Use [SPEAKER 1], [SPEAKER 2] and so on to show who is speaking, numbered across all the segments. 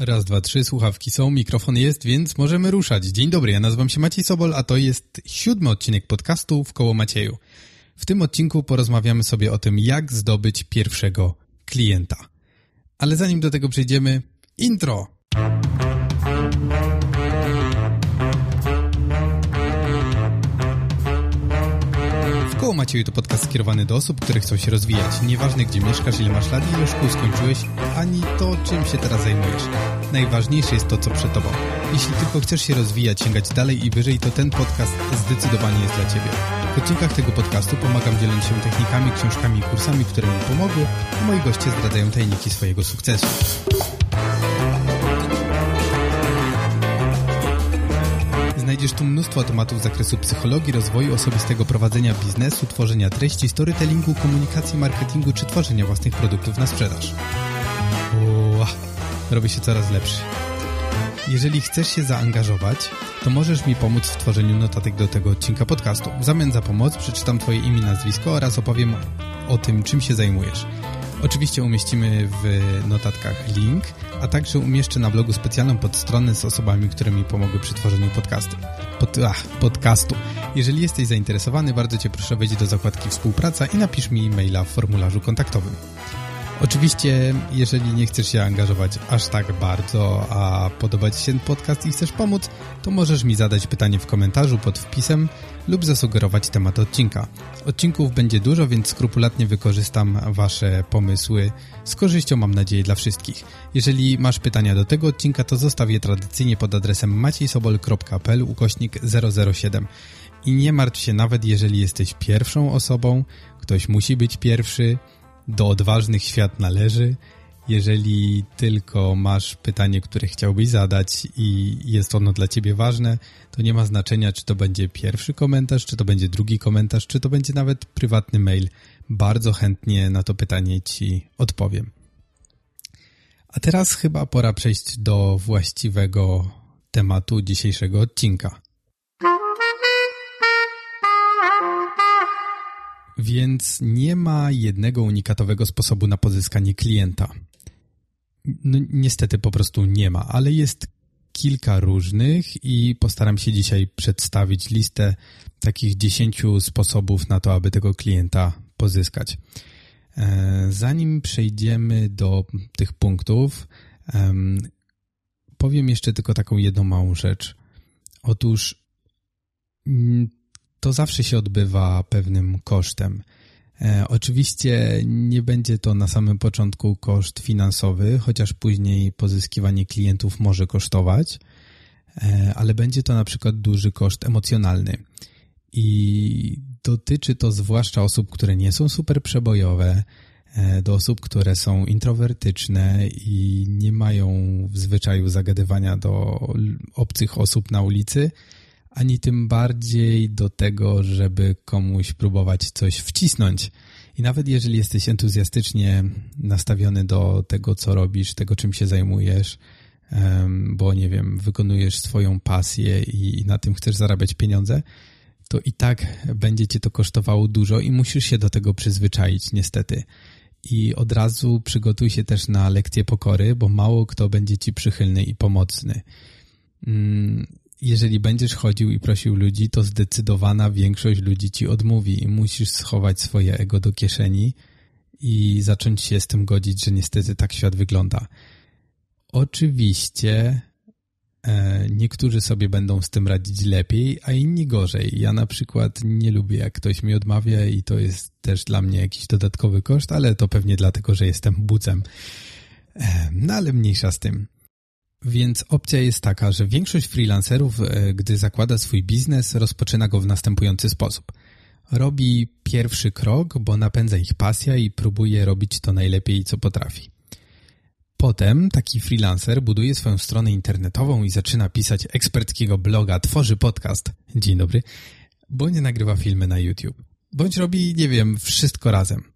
[SPEAKER 1] Raz, dwa, trzy, słuchawki są, mikrofon jest, więc możemy ruszać. Dzień dobry, ja nazywam się Maciej Sobol, a to jest siódmy odcinek podcastu w koło Macieju. W tym odcinku porozmawiamy sobie o tym, jak zdobyć pierwszego klienta. Ale zanim do tego przejdziemy, intro! Koło Macieju to podcast skierowany do osób, które chcą się rozwijać. Nieważne gdzie mieszkasz, ile masz lat ile szkół skończyłeś, ani to, czym się teraz zajmujesz. Najważniejsze jest to, co przed tobą. Jeśli tylko chcesz się rozwijać, sięgać dalej i wyżej, to ten podcast zdecydowanie jest dla ciebie. W odcinkach tego podcastu pomagam dzieląc się technikami, książkami i kursami, które mi pomogły, a moi goście zdradzają tajniki swojego sukcesu. Znajdziesz tu mnóstwo tematów z zakresu psychologii, rozwoju osobistego, prowadzenia biznesu, tworzenia treści, storytellingu, komunikacji, marketingu czy tworzenia własnych produktów na sprzedaż. Uła, robi się coraz lepszy. Jeżeli chcesz się zaangażować, to możesz mi pomóc w tworzeniu notatek do tego odcinka podcastu. W zamian za pomoc przeczytam Twoje imię nazwisko oraz opowiem o tym, czym się zajmujesz. Oczywiście umieścimy w notatkach link, a także umieszczę na blogu specjalną podstronę z osobami, które mi pomogły przy tworzeniu podcastu. Pod, ach, podcastu. Jeżeli jesteś zainteresowany, bardzo Cię proszę wejść do zakładki współpraca i napisz mi maila w formularzu kontaktowym. Oczywiście, jeżeli nie chcesz się angażować aż tak bardzo, a podoba Ci się ten podcast i chcesz pomóc, to możesz mi zadać pytanie w komentarzu pod wpisem lub zasugerować temat odcinka. Odcinków będzie dużo, więc skrupulatnie wykorzystam Wasze pomysły z korzyścią, mam nadzieję, dla wszystkich. Jeżeli masz pytania do tego odcinka, to zostaw je tradycyjnie pod adresem maciejsobol.pl ukośnik 007. I nie martw się nawet, jeżeli jesteś pierwszą osobą, ktoś musi być pierwszy, do odważnych świat należy. Jeżeli tylko masz pytanie, które chciałbyś zadać i jest ono dla ciebie ważne, to nie ma znaczenia, czy to będzie pierwszy komentarz, czy to będzie drugi komentarz, czy to będzie nawet prywatny mail. Bardzo chętnie na to pytanie ci odpowiem. A teraz chyba pora przejść do właściwego tematu dzisiejszego odcinka. Więc nie ma jednego unikatowego sposobu na pozyskanie klienta. No, niestety po prostu nie ma, ale jest kilka różnych i postaram się dzisiaj przedstawić listę takich dziesięciu sposobów na to, aby tego klienta pozyskać. E, zanim przejdziemy do tych punktów, powiem jeszcze tylko taką jedną małą rzecz. Otóż mm, to zawsze się odbywa pewnym kosztem. E, oczywiście nie będzie to na samym początku koszt finansowy, chociaż później pozyskiwanie klientów może kosztować, e, ale będzie to na przykład duży koszt emocjonalny. I dotyczy to zwłaszcza osób, które nie są super przebojowe, e, do osób, które są introwertyczne i nie mają w zwyczaju zagadywania do obcych osób na ulicy ani tym bardziej do tego, żeby komuś próbować coś wcisnąć. I nawet jeżeli jesteś entuzjastycznie nastawiony do tego, co robisz, tego, czym się zajmujesz, bo nie wiem, wykonujesz swoją pasję i na tym chcesz zarabiać pieniądze, to i tak będzie cię to kosztowało dużo i musisz się do tego przyzwyczaić, niestety. I od razu przygotuj się też na lekcję pokory, bo mało kto będzie ci przychylny i pomocny. Jeżeli będziesz chodził i prosił ludzi, to zdecydowana większość ludzi ci odmówi i musisz schować swoje ego do kieszeni i zacząć się z tym godzić, że niestety tak świat wygląda. Oczywiście e, niektórzy sobie będą z tym radzić lepiej, a inni gorzej. Ja na przykład nie lubię, jak ktoś mi odmawia i to jest też dla mnie jakiś dodatkowy koszt, ale to pewnie dlatego, że jestem bucem. E, no ale mniejsza z tym. Więc opcja jest taka, że większość freelancerów, e, gdy zakłada swój biznes, rozpoczyna go w następujący sposób. Robi pierwszy krok, bo napędza ich pasja i próbuje robić to najlepiej, co potrafi. Potem taki freelancer buduje swoją stronę internetową i zaczyna pisać eksperckiego bloga, tworzy podcast. Dzień dobry. Bądź nagrywa filmy na YouTube. Bądź robi, nie wiem, wszystko razem.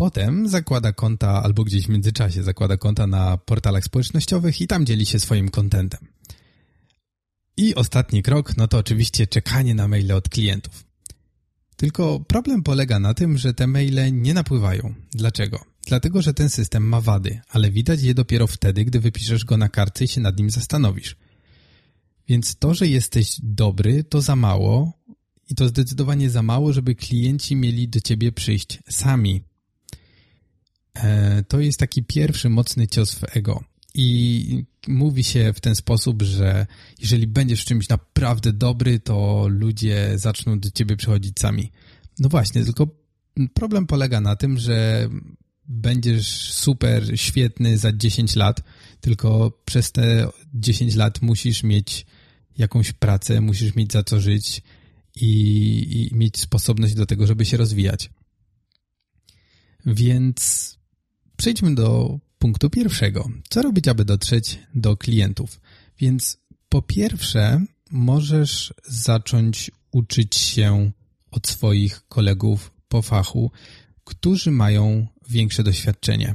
[SPEAKER 1] Potem zakłada konta, albo gdzieś w międzyczasie zakłada konta na portalach społecznościowych i tam dzieli się swoim kontentem. I ostatni krok, no to oczywiście czekanie na maile od klientów. Tylko problem polega na tym, że te maile nie napływają. Dlaczego? dlatego że ten system ma wady, ale widać je dopiero wtedy, gdy wypiszesz go na kartce i się nad nim zastanowisz. Więc to, że jesteś dobry, to za mało i to zdecydowanie za mało, żeby klienci mieli do ciebie przyjść sami. E, to jest taki pierwszy mocny cios w ego. I mówi się w ten sposób, że jeżeli będziesz w czymś naprawdę dobry, to ludzie zaczną do ciebie przychodzić sami. No właśnie, tylko problem polega na tym, że będziesz super świetny za 10 lat, tylko przez te 10 lat musisz mieć jakąś pracę, musisz mieć za co żyć i, i mieć sposobność do tego, żeby się rozwijać. Więc przejdźmy do punktu pierwszego. Co robić, aby dotrzeć do klientów? Więc po pierwsze, możesz zacząć uczyć się od swoich kolegów po fachu, którzy mają większe doświadczenie.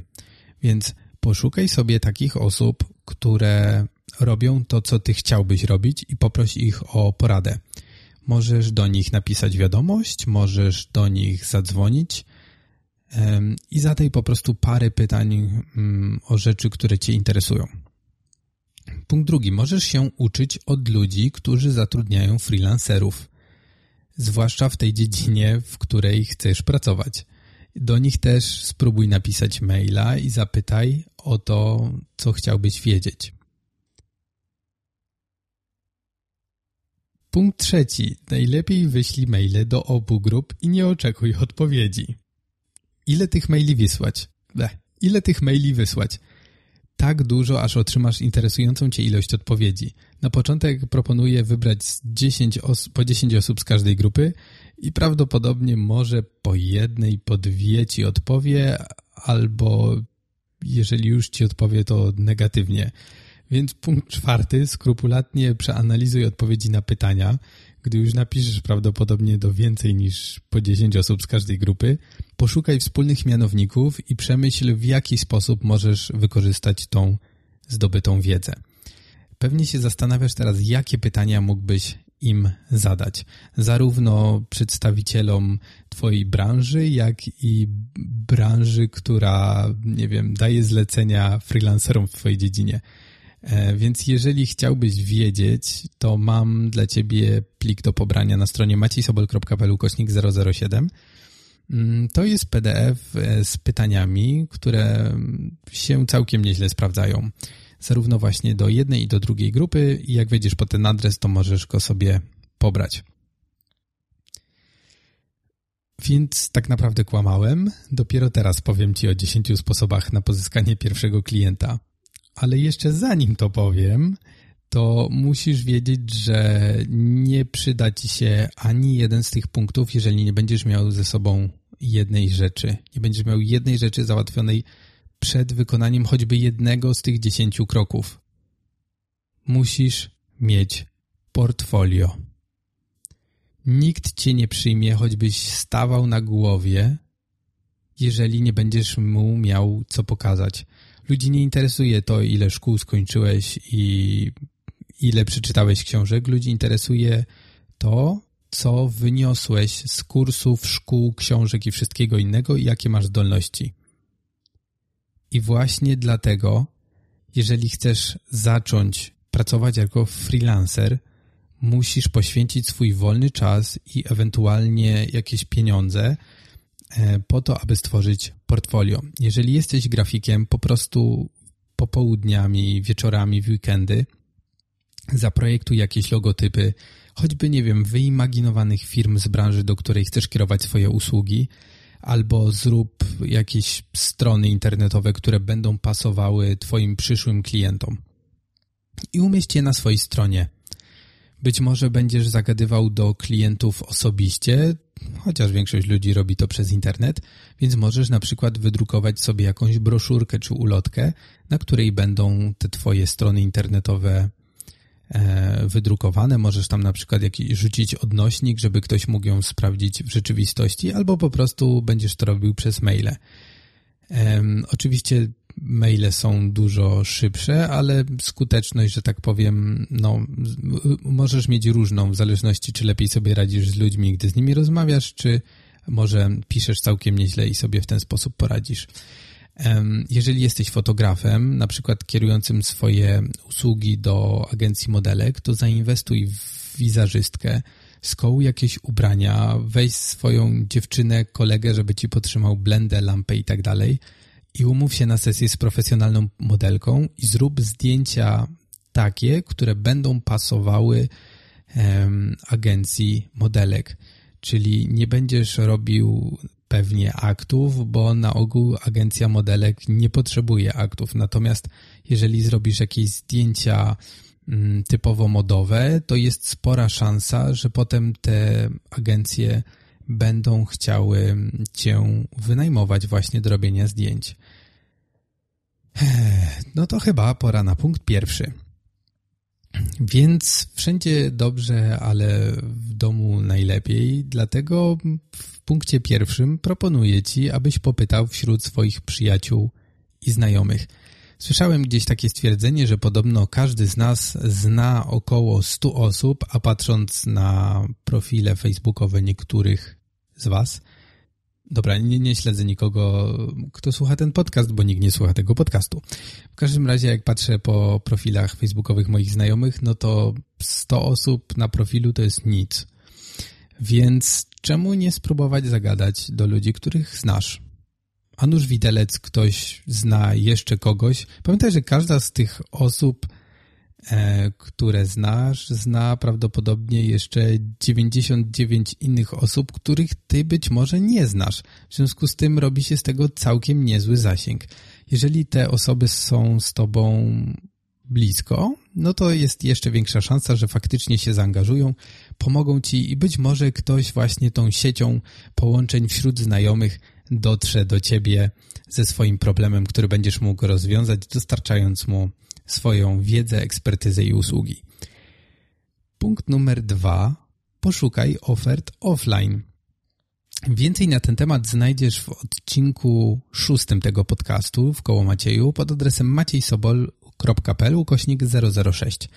[SPEAKER 1] Więc poszukaj sobie takich osób, które robią to, co ty chciałbyś robić i poproś ich o poradę. Możesz do nich napisać wiadomość, możesz do nich zadzwonić i zadaj po prostu parę pytań mm, o rzeczy, które cię interesują. Punkt drugi. Możesz się uczyć od ludzi, którzy zatrudniają freelancerów zwłaszcza w tej dziedzinie, w której chcesz pracować. Do nich też spróbuj napisać maila i zapytaj o to, co chciałbyś wiedzieć. Punkt trzeci. Najlepiej wyślij maile do obu grup i nie oczekuj odpowiedzi. Ile tych maili wysłać? Ile tych maili wysłać? tak dużo, aż otrzymasz interesującą cię ilość odpowiedzi. Na początek proponuję wybrać 10 po 10 osób z każdej grupy i prawdopodobnie może po jednej, po dwie ci odpowie, albo jeżeli już ci odpowie, to negatywnie. Więc punkt czwarty, skrupulatnie przeanalizuj odpowiedzi na pytania. Gdy już napiszesz prawdopodobnie do więcej niż po 10 osób z każdej grupy, poszukaj wspólnych mianowników i przemyśl, w jaki sposób możesz wykorzystać tą zdobytą wiedzę. Pewnie się zastanawiasz teraz, jakie pytania mógłbyś im zadać. Zarówno przedstawicielom Twojej branży, jak i branży, która, nie wiem, daje zlecenia freelancerom w Twojej dziedzinie. E, więc jeżeli chciałbyś wiedzieć, to mam dla Ciebie plik do pobrania na stronie maciejsobol.pl kośnik 007. Mm, to jest PDF e, z pytaniami, które się całkiem nieźle sprawdzają. Zarówno właśnie do jednej i do drugiej grupy i jak wejdziesz po ten adres, to możesz go sobie pobrać. Więc tak naprawdę kłamałem. Dopiero teraz powiem Ci o 10 sposobach na pozyskanie pierwszego klienta. Ale jeszcze zanim to powiem, to musisz wiedzieć, że nie przyda ci się ani jeden z tych punktów, jeżeli nie będziesz miał ze sobą jednej rzeczy. Nie będziesz miał jednej rzeczy załatwionej przed wykonaniem choćby jednego z tych dziesięciu kroków. Musisz mieć portfolio. Nikt cię nie przyjmie, choćbyś stawał na głowie, jeżeli nie będziesz mu miał co pokazać ludzi nie interesuje to, ile szkół skończyłeś i ile przeczytałeś książek. Ludzi interesuje to, co wyniosłeś z kursów, szkół, książek i wszystkiego innego i jakie masz zdolności. I właśnie dlatego, jeżeli chcesz zacząć pracować jako freelancer, musisz poświęcić swój wolny czas i ewentualnie jakieś pieniądze po to, aby stworzyć portfolio. Jeżeli jesteś grafikiem, po prostu popołudniami, wieczorami, w weekendy zaprojektuj jakieś logotypy, choćby, nie wiem, wyimaginowanych firm z branży, do której chcesz kierować swoje usługi, albo zrób jakieś strony internetowe, które będą pasowały Twoim przyszłym klientom. I umieść je na swojej stronie. Być może będziesz zagadywał do klientów osobiście, chociaż większość ludzi robi to przez internet, więc możesz na przykład wydrukować sobie jakąś broszurkę czy ulotkę, na której będą te twoje strony internetowe e, wydrukowane. Możesz tam na przykład jakiś, rzucić odnośnik, żeby ktoś mógł ją sprawdzić w rzeczywistości, albo po prostu będziesz to robił przez maile. Oczywiście maile są dużo szybsze, ale skuteczność, że tak powiem, no, możesz mieć różną w zależności, czy lepiej sobie radzisz z ludźmi, gdy z nimi rozmawiasz, czy może piszesz całkiem nieźle i sobie w ten sposób poradzisz. Jeżeli jesteś fotografem, na przykład kierującym swoje usługi do agencji modelek, to zainwestuj w wizerzystkę, skołuj jakieś ubrania, weź swoją dziewczynę, kolegę, żeby ci potrzymał blendę, lampę i tak dalej i umów się na sesję z profesjonalną modelką i zrób zdjęcia takie, które będą pasowały um, agencji modelek. Czyli nie będziesz robił pewnie aktów, bo na ogół agencja modelek nie potrzebuje aktów. Natomiast jeżeli zrobisz jakieś zdjęcia mm, typowo modowe, to jest spora szansa, że potem te agencje będą chciały cię wynajmować właśnie do robienia zdjęć. No to chyba pora na punkt pierwszy. Więc wszędzie dobrze, ale w domu najlepiej. Dlatego w punkcie pierwszym proponuję Ci, abyś popytał wśród swoich przyjaciół i znajomych. Słyszałem gdzieś takie stwierdzenie, że podobno każdy z nas zna około 100 osób, a patrząc na profile facebookowe niektórych z Was, Dobra, nie, nie śledzę nikogo, kto słucha ten podcast, bo nikt nie słucha tego podcastu. W każdym razie, jak patrzę po profilach facebookowych moich znajomych, no to 100 osób na profilu to jest nic. Więc czemu nie spróbować zagadać do ludzi, których znasz? A nuż widelec ktoś zna jeszcze kogoś. Pamiętaj, że każda z tych osób które znasz, zna prawdopodobnie jeszcze 99 innych osób, których ty być może nie znasz. W związku z tym robi się z tego całkiem niezły zasięg. Jeżeli te osoby są z tobą blisko, no to jest jeszcze większa szansa, że faktycznie się zaangażują, pomogą ci i być może ktoś właśnie tą siecią połączeń wśród znajomych dotrze do ciebie ze swoim problemem, który będziesz mógł rozwiązać, dostarczając mu swoją wiedzę, ekspertyzę i usługi. Punkt numer dwa. Poszukaj ofert offline. Więcej na ten temat znajdziesz w odcinku szóstym tego podcastu w Koło Macieju pod adresem maciejsobol.pl ukośnik 006.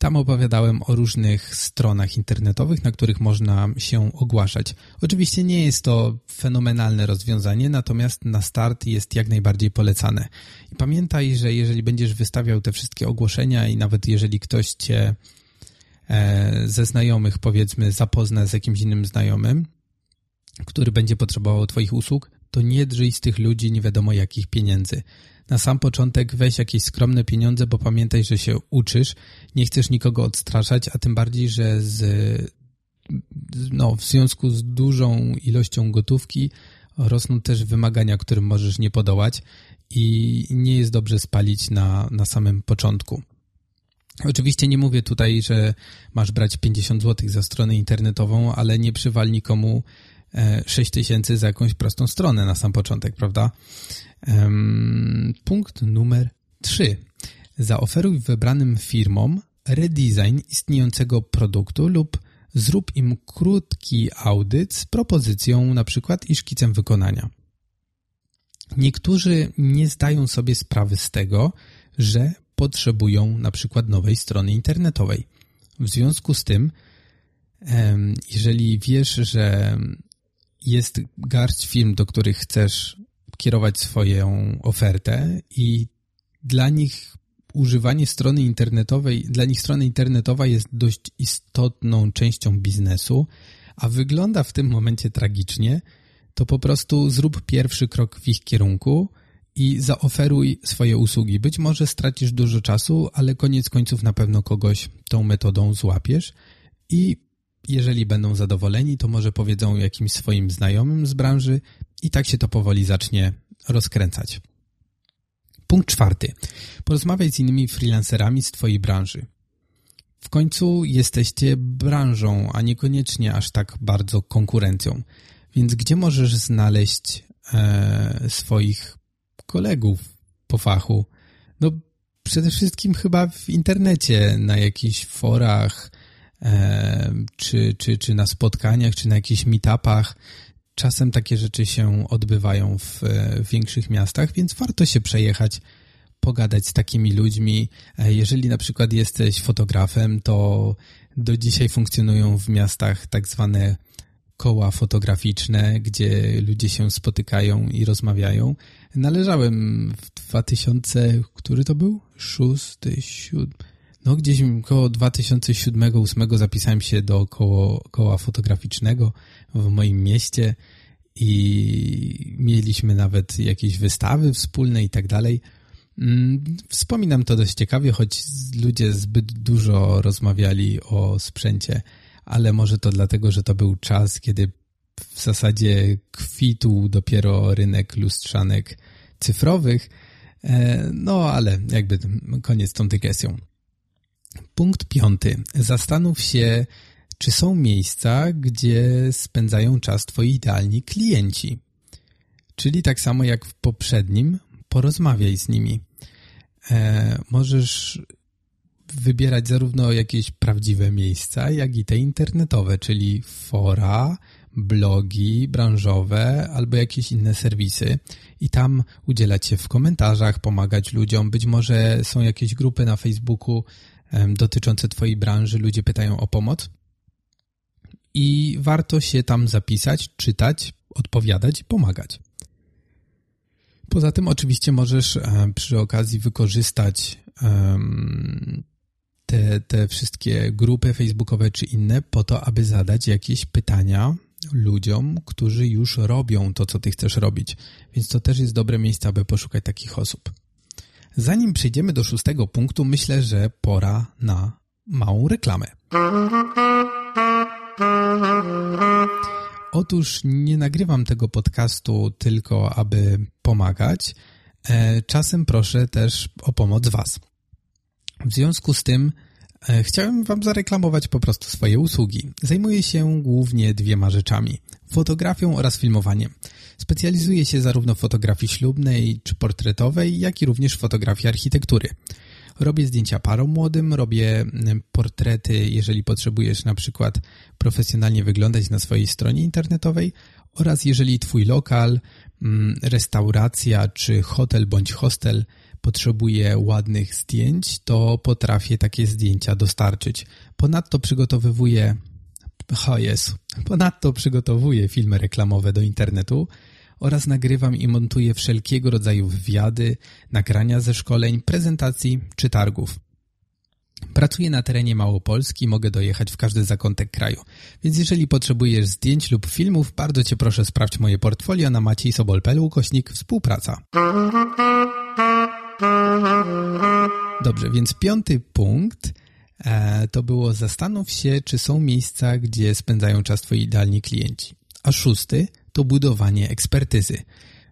[SPEAKER 1] Tam opowiadałem o różnych stronach internetowych, na których można się ogłaszać. Oczywiście nie jest to fenomenalne rozwiązanie, natomiast na start jest jak najbardziej polecane. I pamiętaj, że jeżeli będziesz wystawiał te wszystkie ogłoszenia i nawet jeżeli ktoś cię e, ze znajomych powiedzmy zapozna z jakimś innym znajomym, który będzie potrzebował Twoich usług, to nie drżyj z tych ludzi nie wiadomo jakich pieniędzy na sam początek weź jakieś skromne pieniądze, bo pamiętaj, że się uczysz, nie chcesz nikogo odstraszać, a tym bardziej, że z, no, w związku z dużą ilością gotówki rosną też wymagania, którym możesz nie podołać i nie jest dobrze spalić na, na samym początku. Oczywiście nie mówię tutaj, że masz brać 50 zł za stronę internetową, ale nie przywal nikomu 6 e, tysięcy za jakąś prostą stronę na sam początek, prawda? Punkt numer 3. Zaoferuj wybranym firmom redesign istniejącego produktu lub zrób im krótki audyt z propozycją na przykład i szkicem wykonania. Niektórzy nie zdają sobie sprawy z tego, że potrzebują na przykład nowej strony internetowej. W związku z tym, jeżeli wiesz, że jest garść firm, do których chcesz kierować swoją ofertę i dla nich używanie strony internetowej, dla nich strona internetowa jest dość istotną częścią biznesu, a wygląda w tym momencie tragicznie, to po prostu zrób pierwszy krok w ich kierunku i zaoferuj swoje usługi. Być może stracisz dużo czasu, ale koniec końców na pewno kogoś tą metodą złapiesz i jeżeli będą zadowoleni, to może powiedzą jakimś swoim znajomym z branży i tak się to powoli zacznie rozkręcać. Punkt czwarty. Porozmawiaj z innymi freelancerami z Twojej branży. W końcu jesteście branżą, a niekoniecznie aż tak bardzo konkurencją. Więc gdzie możesz znaleźć e, swoich kolegów po fachu? No przede wszystkim chyba w internecie, na jakichś forach, czy, czy, czy na spotkaniach, czy na jakichś meetupach. Czasem takie rzeczy się odbywają w, w większych miastach, więc warto się przejechać, pogadać z takimi ludźmi. E, jeżeli na przykład jesteś fotografem, to do dzisiaj funkcjonują w miastach tak zwane koła fotograficzne, gdzie ludzie się spotykają i rozmawiają. Należałem w 2000, który to był? Szósty, siódmy. No gdzieś około 2007-2008 zapisałem się do koło, koła fotograficznego w moim mieście i mieliśmy nawet jakieś wystawy wspólne i tak dalej. Mm, wspominam to dość ciekawie, choć ludzie zbyt dużo rozmawiali o sprzęcie, ale może to dlatego, że to był czas, kiedy w zasadzie kwitł dopiero rynek lustrzanek cyfrowych. E, no, ale jakby koniec tą dygresją. Punkt piąty. Zastanów się, czy są miejsca, gdzie spędzają czas twoi idealni klienci. Czyli tak samo jak w poprzednim, porozmawiaj z nimi. E, możesz wybierać zarówno jakieś prawdziwe miejsca, jak i te internetowe, czyli fora, blogi branżowe albo jakieś inne serwisy i tam udzielać się w komentarzach, pomagać ludziom. Być może są jakieś grupy na Facebooku dotyczące Twojej branży, ludzie pytają o pomoc i warto się tam zapisać, czytać, odpowiadać i pomagać. Poza tym oczywiście możesz przy okazji wykorzystać te, te wszystkie grupy facebookowe czy inne po to, aby zadać jakieś pytania ludziom, którzy już robią to, co ty chcesz robić. Więc to też jest dobre miejsce, aby poszukać takich osób. Zanim przejdziemy do szóstego punktu, myślę, że pora na małą reklamę. Otóż nie nagrywam tego podcastu tylko, aby pomagać. E, czasem proszę też o pomoc Was. W związku z tym e, chciałem Wam zareklamować po prostu swoje usługi. Zajmuję się głównie dwiema rzeczami: fotografią oraz filmowaniem. Specjalizuję się zarówno w fotografii ślubnej czy portretowej, jak i również w fotografii architektury. Robię zdjęcia parom młodym, robię portrety, jeżeli potrzebujesz na przykład profesjonalnie wyglądać na swojej stronie internetowej oraz jeżeli Twój lokal, restauracja czy hotel bądź hostel potrzebuje ładnych zdjęć, to potrafię takie zdjęcia dostarczyć. Ponadto przygotowywuję o Jezu. Ponadto przygotowuję filmy reklamowe do internetu oraz nagrywam i montuję wszelkiego rodzaju wywiady, nagrania ze szkoleń, prezentacji czy targów. Pracuję na terenie Małopolski, mogę dojechać w każdy zakątek kraju. Więc jeżeli potrzebujesz zdjęć lub filmów, bardzo Cię proszę sprawdź moje portfolio na Maciej Sobol.pl ukośnik współpraca. Dobrze, więc piąty punkt e, to było zastanów się, czy są miejsca, gdzie spędzają czas Twoi idealni klienci. A szósty to budowanie ekspertyzy.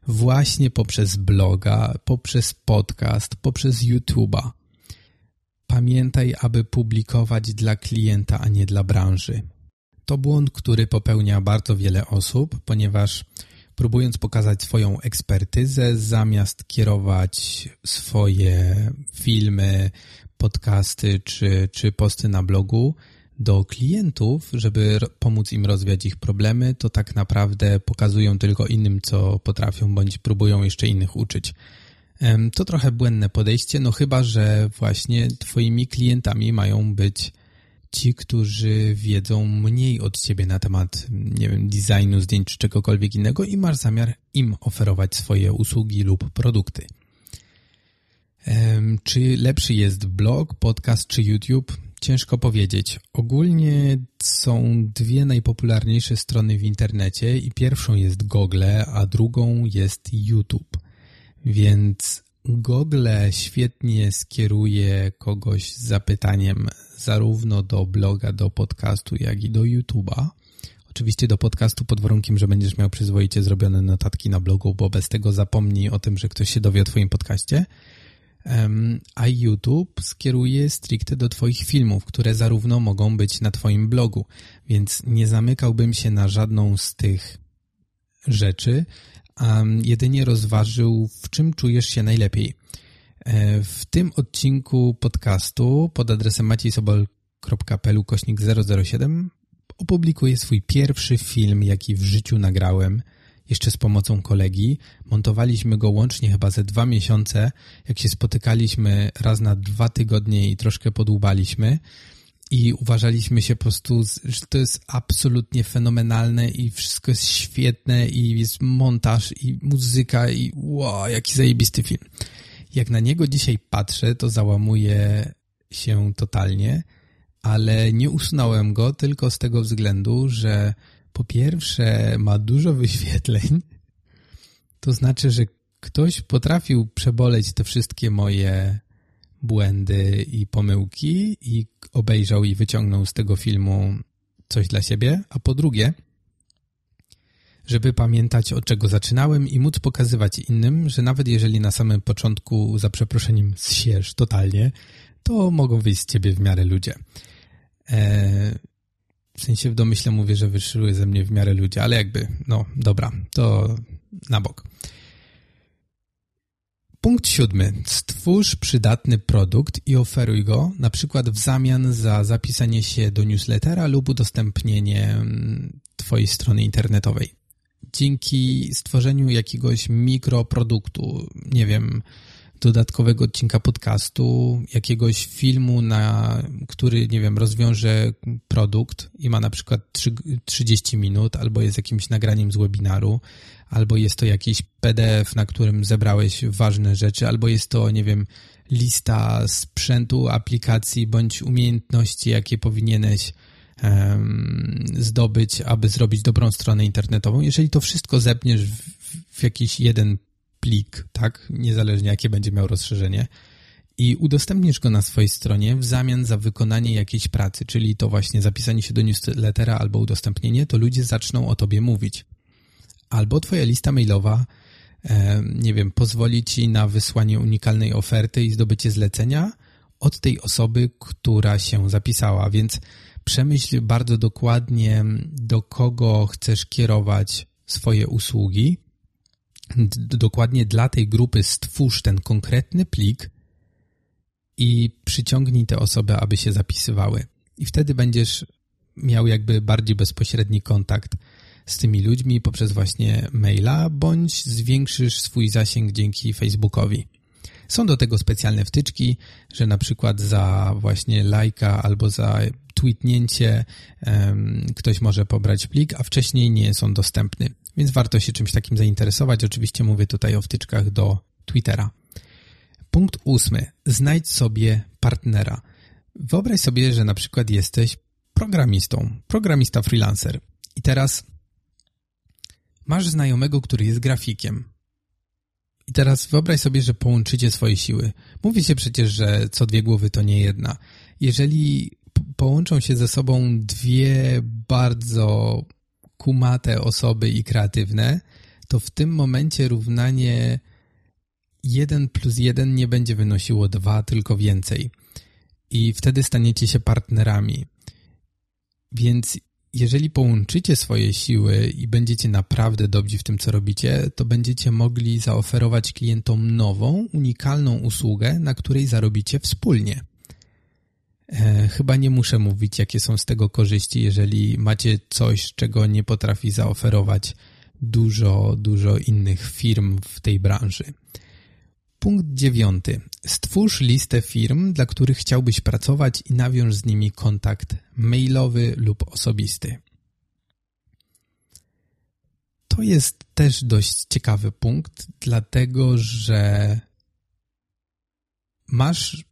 [SPEAKER 1] Właśnie poprzez bloga, poprzez podcast, poprzez YouTube'a. Pamiętaj, aby publikować dla klienta, a nie dla branży. To błąd, który popełnia bardzo wiele osób, ponieważ próbując pokazać swoją ekspertyzę, zamiast kierować swoje filmy, podcasty czy, czy posty na blogu do klientów, żeby pomóc im rozwiać ich problemy, to tak naprawdę pokazują tylko innym, co potrafią, bądź próbują jeszcze innych uczyć. To trochę błędne podejście, no chyba, że właśnie Twoimi klientami mają być ci, którzy wiedzą mniej od ciebie na temat, nie wiem, designu, zdjęć czy czegokolwiek innego i masz zamiar im oferować swoje usługi lub produkty. Czy lepszy jest blog, podcast czy YouTube? Ciężko powiedzieć. Ogólnie są dwie najpopularniejsze strony w internecie i pierwszą jest Google, a drugą jest YouTube. Więc Google świetnie skieruje kogoś z zapytaniem zarówno do bloga, do podcastu, jak i do YouTube'a. Oczywiście do podcastu pod warunkiem, że będziesz miał przyzwoicie zrobione notatki na blogu, bo bez tego zapomnij o tym, że ktoś się dowie o Twoim podcaście. A YouTube skieruje stricte do Twoich filmów, które zarówno mogą być na Twoim blogu, więc nie zamykałbym się na żadną z tych rzeczy, a jedynie rozważył, w czym czujesz się najlepiej. E, w tym odcinku podcastu pod adresem maciejsobol.pl kośnik 007 opublikuję swój pierwszy film, jaki w życiu nagrałem, jeszcze z pomocą kolegi. Montowaliśmy go łącznie chyba ze dwa miesiące, jak się spotykaliśmy raz na dwa tygodnie i troszkę podłubaliśmy. i uważaliśmy się po prostu, że to jest absolutnie fenomenalne i wszystko jest świetne i jest montaż i muzyka i wow, jaki zajebisty film. Jak na niego dzisiaj patrzę, to załamuje się totalnie, ale nie usunąłem go tylko z tego względu, że po pierwsze ma dużo wyświetleń, to znaczy, że ktoś potrafił przeboleć te wszystkie moje błędy i pomyłki i obejrzał i wyciągnął z tego filmu coś dla siebie, a po drugie, żeby pamiętać od czego zaczynałem i móc pokazywać innym, że nawet jeżeli na samym początku za przeproszeniem zsiesz totalnie, to mogą wyjść z ciebie w miarę ludzie. Eee, w sensie w domyśle mówię, że wyszły ze mnie w miarę ludzie, ale jakby, no dobra, to na bok. Punkt siódmy. Stwórz przydatny produkt i oferuj go, na przykład w zamian za zapisanie się do newslettera lub udostępnienie mm, Twojej strony internetowej. Dzięki stworzeniu jakiegoś mikroproduktu, nie wiem, dodatkowego odcinka podcastu, jakiegoś filmu, na który, nie wiem, rozwiąże produkt i ma na przykład 30 minut, albo jest jakimś nagraniem z webinaru, albo jest to jakiś PDF, na którym zebrałeś ważne rzeczy, albo jest to, nie wiem, lista sprzętu, aplikacji bądź umiejętności, jakie powinieneś um, zdobyć, aby zrobić dobrą stronę internetową. Jeżeli to wszystko zepniesz w, w jakiś jeden plik, tak, niezależnie jakie będzie miał rozszerzenie, i udostępnisz go na swojej stronie w zamian za wykonanie jakiejś pracy, czyli to właśnie zapisanie się do newslettera albo udostępnienie, to ludzie zaczną o tobie mówić. Albo Twoja lista mailowa, e, nie wiem, pozwoli Ci na wysłanie unikalnej oferty i zdobycie zlecenia od tej osoby, która się zapisała, więc przemyśl bardzo dokładnie, do kogo chcesz kierować swoje usługi. Dokładnie dla tej grupy stwórz ten konkretny plik i przyciągnij te osoby, aby się zapisywały. I wtedy będziesz miał jakby bardziej bezpośredni kontakt z tymi ludźmi poprzez właśnie maila, bądź zwiększysz swój zasięg dzięki Facebookowi. Są do tego specjalne wtyczki, że na przykład za właśnie lajka albo za tweetnięcie um, ktoś może pobrać plik, a wcześniej nie są dostępny. Więc warto się czymś takim zainteresować. Oczywiście mówię tutaj o wtyczkach do Twittera. Punkt ósmy. Znajdź sobie partnera. Wyobraź sobie, że na przykład jesteś programistą, programista freelancer. I teraz Masz znajomego, który jest grafikiem. I teraz wyobraź sobie, że połączycie swoje siły. Mówi się przecież, że co dwie głowy to nie jedna. Jeżeli połączą się ze sobą dwie bardzo kumate osoby i kreatywne, to w tym momencie równanie 1 plus 1 nie będzie wynosiło 2, tylko więcej. I wtedy staniecie się partnerami. Więc jeżeli połączycie swoje siły i będziecie naprawdę dobrzy w tym, co robicie, to będziecie mogli zaoferować klientom nową, unikalną usługę, na której zarobicie wspólnie. E, chyba nie muszę mówić, jakie są z tego korzyści, jeżeli macie coś, czego nie potrafi zaoferować dużo, dużo innych firm w tej branży. Punkt dziewiąty. Stwórz listę firm, dla których chciałbyś pracować i nawiąż z nimi kontakt mailowy lub osobisty. To jest też dość ciekawy punkt, dlatego że masz,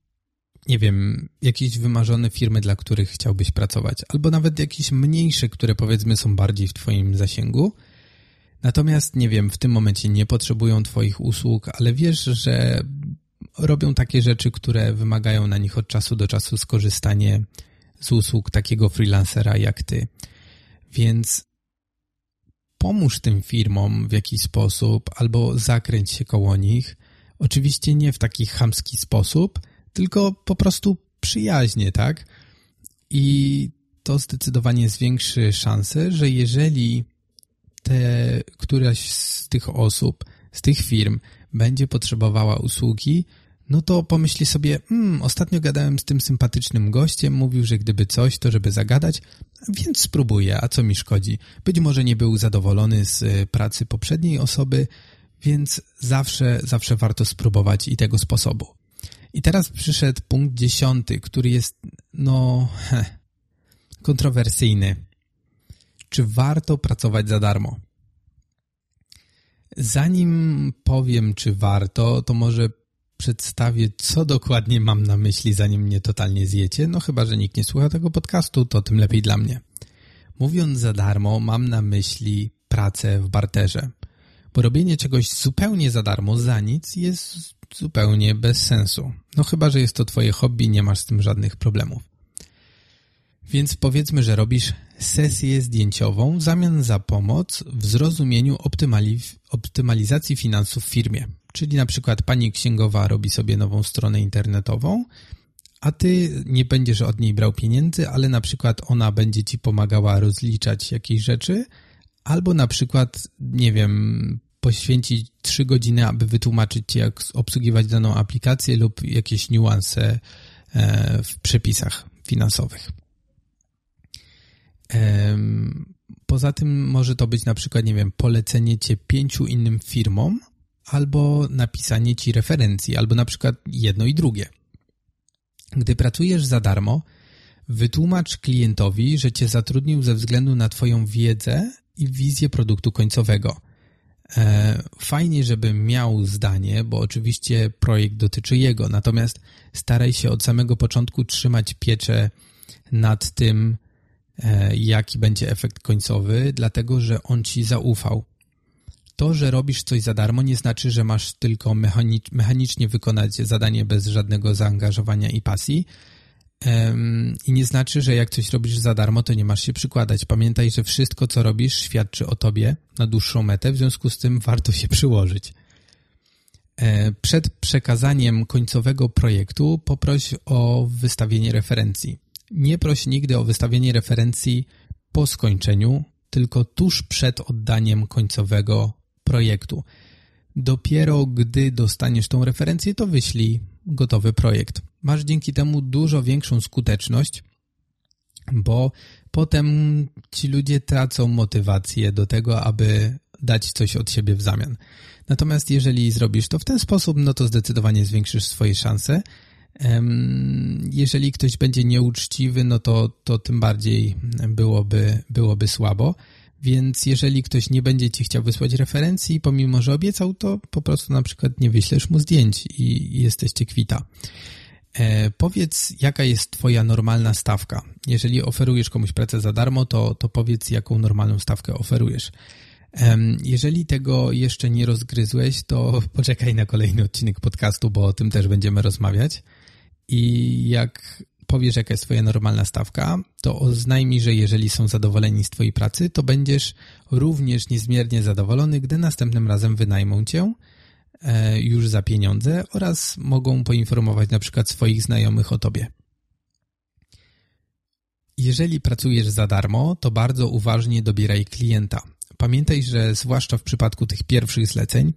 [SPEAKER 1] nie wiem, jakieś wymarzone firmy, dla których chciałbyś pracować, albo nawet jakieś mniejsze, które powiedzmy są bardziej w Twoim zasięgu – Natomiast, nie wiem, w tym momencie nie potrzebują Twoich usług, ale wiesz, że robią takie rzeczy, które wymagają na nich od czasu do czasu skorzystanie z usług takiego freelancera jak Ty. Więc pomóż tym firmom w jakiś sposób albo zakręć się koło nich. Oczywiście nie w taki chamski sposób, tylko po prostu przyjaźnie, tak? I to zdecydowanie zwiększy szanse, że jeżeli te, któraś z tych osób, z tych firm będzie potrzebowała usługi, no to pomyśli sobie, hmm, ostatnio gadałem z tym sympatycznym gościem, mówił, że gdyby coś, to żeby zagadać, więc spróbuję, a co mi szkodzi? Być może nie był zadowolony z e, pracy poprzedniej osoby, więc zawsze, zawsze warto spróbować i tego sposobu. I teraz przyszedł punkt dziesiąty, który jest no, heh, kontrowersyjny. Czy warto pracować za darmo? Zanim powiem, czy warto, to może przedstawię, co dokładnie mam na myśli, zanim mnie totalnie zjecie. No chyba, że nikt nie słucha tego podcastu, to tym lepiej dla mnie. Mówiąc za darmo, mam na myśli pracę w barterze. Bo robienie czegoś zupełnie za darmo, za nic, jest zupełnie bez sensu. No chyba, że jest to twoje hobby, nie masz z tym żadnych problemów. Więc powiedzmy, że robisz sesję zdjęciową w zamian za pomoc w zrozumieniu optymalizacji finansów w firmie. Czyli na przykład pani księgowa robi sobie nową stronę internetową, a ty nie będziesz od niej brał pieniędzy, ale na przykład ona będzie ci pomagała rozliczać jakieś rzeczy, albo na przykład, nie wiem, poświęcić trzy godziny, aby wytłumaczyć ci, jak obsługiwać daną aplikację lub jakieś niuanse e, w przepisach finansowych. Poza tym może to być na przykład, nie wiem, polecenie cię pięciu innym firmom, albo napisanie ci referencji, albo na przykład jedno i drugie. Gdy pracujesz za darmo, wytłumacz klientowi, że cię zatrudnił ze względu na twoją wiedzę i wizję produktu końcowego. E, fajnie, żeby miał zdanie, bo oczywiście projekt dotyczy jego, natomiast staraj się od samego początku trzymać pieczę nad tym, jaki będzie efekt końcowy, dlatego że on ci zaufał. To, że robisz coś za darmo, nie znaczy, że masz tylko mechanicznie wykonać zadanie bez żadnego zaangażowania i pasji. I nie znaczy, że jak coś robisz za darmo, to nie masz się przykładać. Pamiętaj, że wszystko, co robisz, świadczy o tobie na dłuższą metę, w związku z tym warto się przyłożyć. E, przed przekazaniem końcowego projektu poproś o wystawienie referencji. Nie proś nigdy o wystawienie referencji po skończeniu, tylko tuż przed oddaniem końcowego projektu. Dopiero gdy dostaniesz tą referencję, to wyślij gotowy projekt. Masz dzięki temu dużo większą skuteczność, bo potem ci ludzie tracą motywację do tego, aby dać coś od siebie w zamian. Natomiast jeżeli zrobisz to w ten sposób, no to zdecydowanie zwiększysz swoje szanse. Jeżeli ktoś będzie nieuczciwy, no to, to tym bardziej byłoby, byłoby słabo. Więc jeżeli ktoś nie będzie ci chciał wysłać referencji, pomimo że obiecał, to po prostu na przykład nie wyślesz mu zdjęć i jesteście kwita. E, powiedz, jaka jest Twoja normalna stawka. Jeżeli oferujesz komuś pracę za darmo, to, to powiedz, jaką normalną stawkę oferujesz. Jeżeli tego jeszcze nie rozgryzłeś, to poczekaj na kolejny odcinek podcastu, bo o tym też będziemy rozmawiać. I jak powiesz, jaka jest twoja normalna stawka, to oznajmij, że jeżeli są zadowoleni z twojej pracy, to będziesz również niezmiernie zadowolony, gdy następnym razem wynajmą cię e, już za pieniądze oraz mogą poinformować na przykład swoich znajomych o tobie. Jeżeli pracujesz za darmo, to bardzo uważnie dobieraj klienta. Pamiętaj, że zwłaszcza w przypadku tych pierwszych zleceń,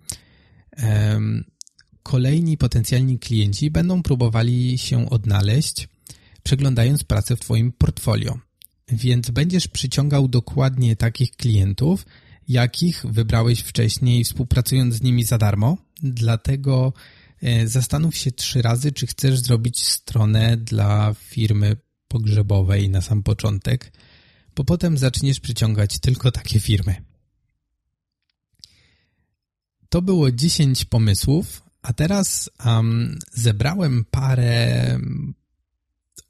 [SPEAKER 1] kolejni potencjalni klienci będą próbowali się odnaleźć przeglądając pracę w Twoim portfolio. Więc będziesz przyciągał dokładnie takich klientów, jakich wybrałeś wcześniej, współpracując z nimi za darmo. Dlatego e, zastanów się trzy razy, czy chcesz zrobić stronę dla firmy pogrzebowej na sam początek, bo potem zaczniesz przyciągać tylko takie firmy. To było 10 pomysłów, a teraz um, zebrałem parę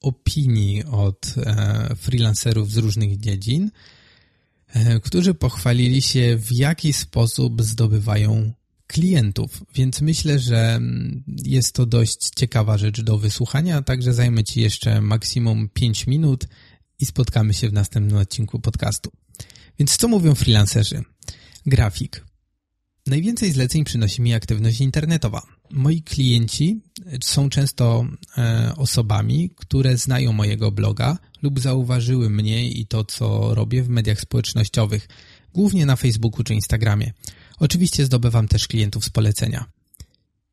[SPEAKER 1] opinii od e, freelancerów z różnych dziedzin, e, którzy pochwalili się, w jaki sposób zdobywają klientów, więc myślę, że mm, jest to dość ciekawa rzecz do wysłuchania, także zajmę Ci jeszcze maksimum 5 minut i spotkamy się w następnym odcinku podcastu. Więc co mówią freelancerzy? Grafik. Najwięcej zleceń przynosi mi aktywność internetowa. Moi klienci są często e, osobami, które znają mojego bloga lub zauważyły mnie i to, co robię w mediach społecznościowych, głównie na Facebooku czy Instagramie. Oczywiście zdobywam też klientów z polecenia.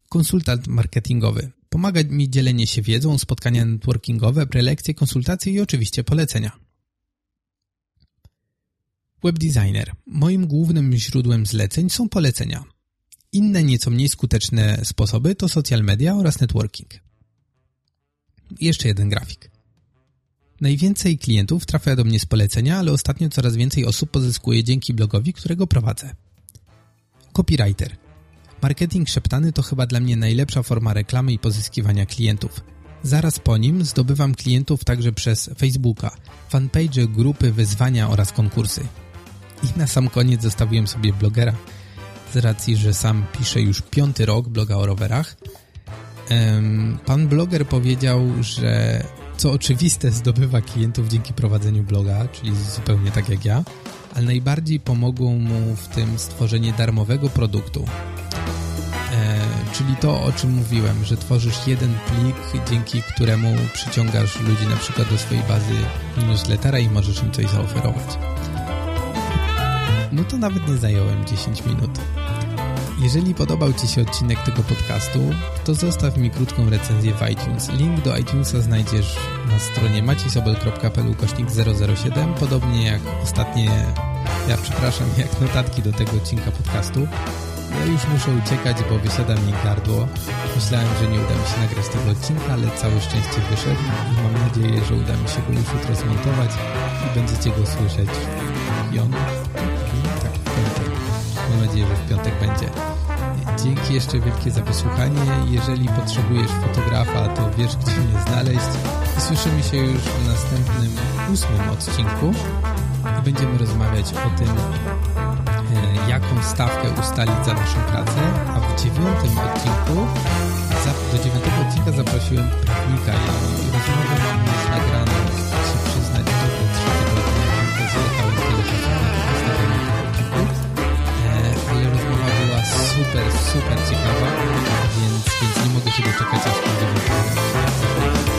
[SPEAKER 1] Konsultant marketingowy. Pomaga mi dzielenie się wiedzą, spotkania networkingowe, prelekcje, konsultacje i oczywiście polecenia. Webdesigner. Moim głównym źródłem zleceń są polecenia. Inne nieco mniej skuteczne sposoby to social media oraz networking. Jeszcze jeden grafik. Najwięcej klientów trafia do mnie z polecenia, ale ostatnio coraz więcej osób pozyskuje dzięki blogowi, którego prowadzę. Copywriter. Marketing szeptany to chyba dla mnie najlepsza forma reklamy i pozyskiwania klientów. Zaraz po nim zdobywam klientów także przez Facebooka, fanpage, grupy, wyzwania oraz konkursy. I na sam koniec zostawiłem sobie blogera, z racji, że sam piszę już piąty rok bloga o rowerach. Pan bloger powiedział, że co oczywiste zdobywa klientów dzięki prowadzeniu bloga, czyli zupełnie tak jak ja, ale najbardziej pomogło mu w tym stworzenie darmowego produktu, e, czyli to, o czym mówiłem, że tworzysz jeden plik, dzięki któremu przyciągasz ludzi na przykład do swojej bazy newslettera i możesz im coś zaoferować. No to nawet nie zająłem 10 minut. Jeżeli podobał Ci się odcinek tego podcastu, to zostaw mi krótką recenzję w iTunes. Link do iTunesa znajdziesz na stronie macisobel.pl kośnik 007, podobnie jak ostatnie, ja przepraszam, jak notatki do tego odcinka podcastu. Ja już muszę uciekać, bo wysiada mi gardło. Myślałem, że nie uda mi się nagrać tego odcinka, ale całe szczęście wyszedł i mam nadzieję, że uda mi się go już jutro zmontować i będziecie go słyszeć w Mam nadzieję, że w piątek będzie. Dzięki jeszcze wielkie za wysłuchanie. Jeżeli potrzebujesz fotografa, to wiesz, gdzie mnie znaleźć. I słyszymy się już w następnym, ósmym odcinku. Będziemy rozmawiać o tym, e, jaką stawkę ustalić za naszą pracę. A w dziewiątym odcinku, do dziewiątego odcinka zaprosiłem prawnika. lista jest super ciekawa, więc, więc nie mogę się doczekać, aż będę